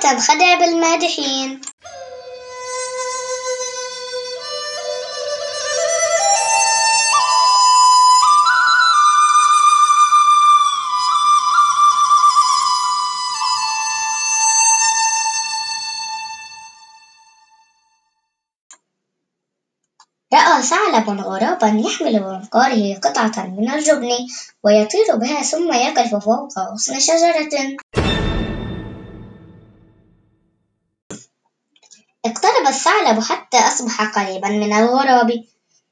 تنخدع بالمادحين. رأى ثعلب غرابا يحمل بمنقاره قطعة من الجبن ويطير بها ثم يقف فوق غصن شجرة. اقترب الثعلب حتى أصبح قريبا من الغراب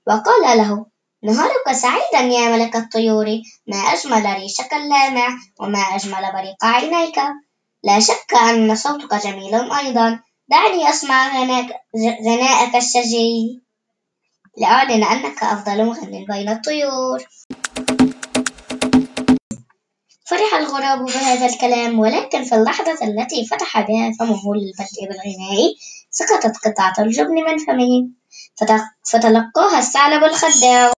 وقال له نهارك سعيدا يا ملك الطيور. ما أجمل ريشك اللامع وما أجمل بريق عينيك. لا شك أن صوتك جميل أيضا. دعني أسمع غناءك الشجي. لأعلن أنك أفضل مغن بين الطيور. فرح الغراب بهذا الكلام ولكن في اللحظة التي فتح بها فمه للبدء بالغناء سقطت قطعة الجبن من فمه فتلقاها الثعلب الخداع.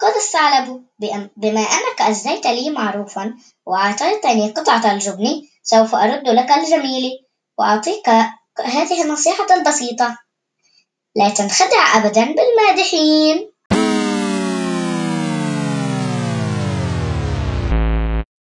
قال الثعلب بما أنك أجزيت لي معروفا وأعطيتني قطعة الجبن سوف أرد لك الجميل وأعطيك هذه النصيحة البسيطة. لا تنخدع أبدا بالمادحين.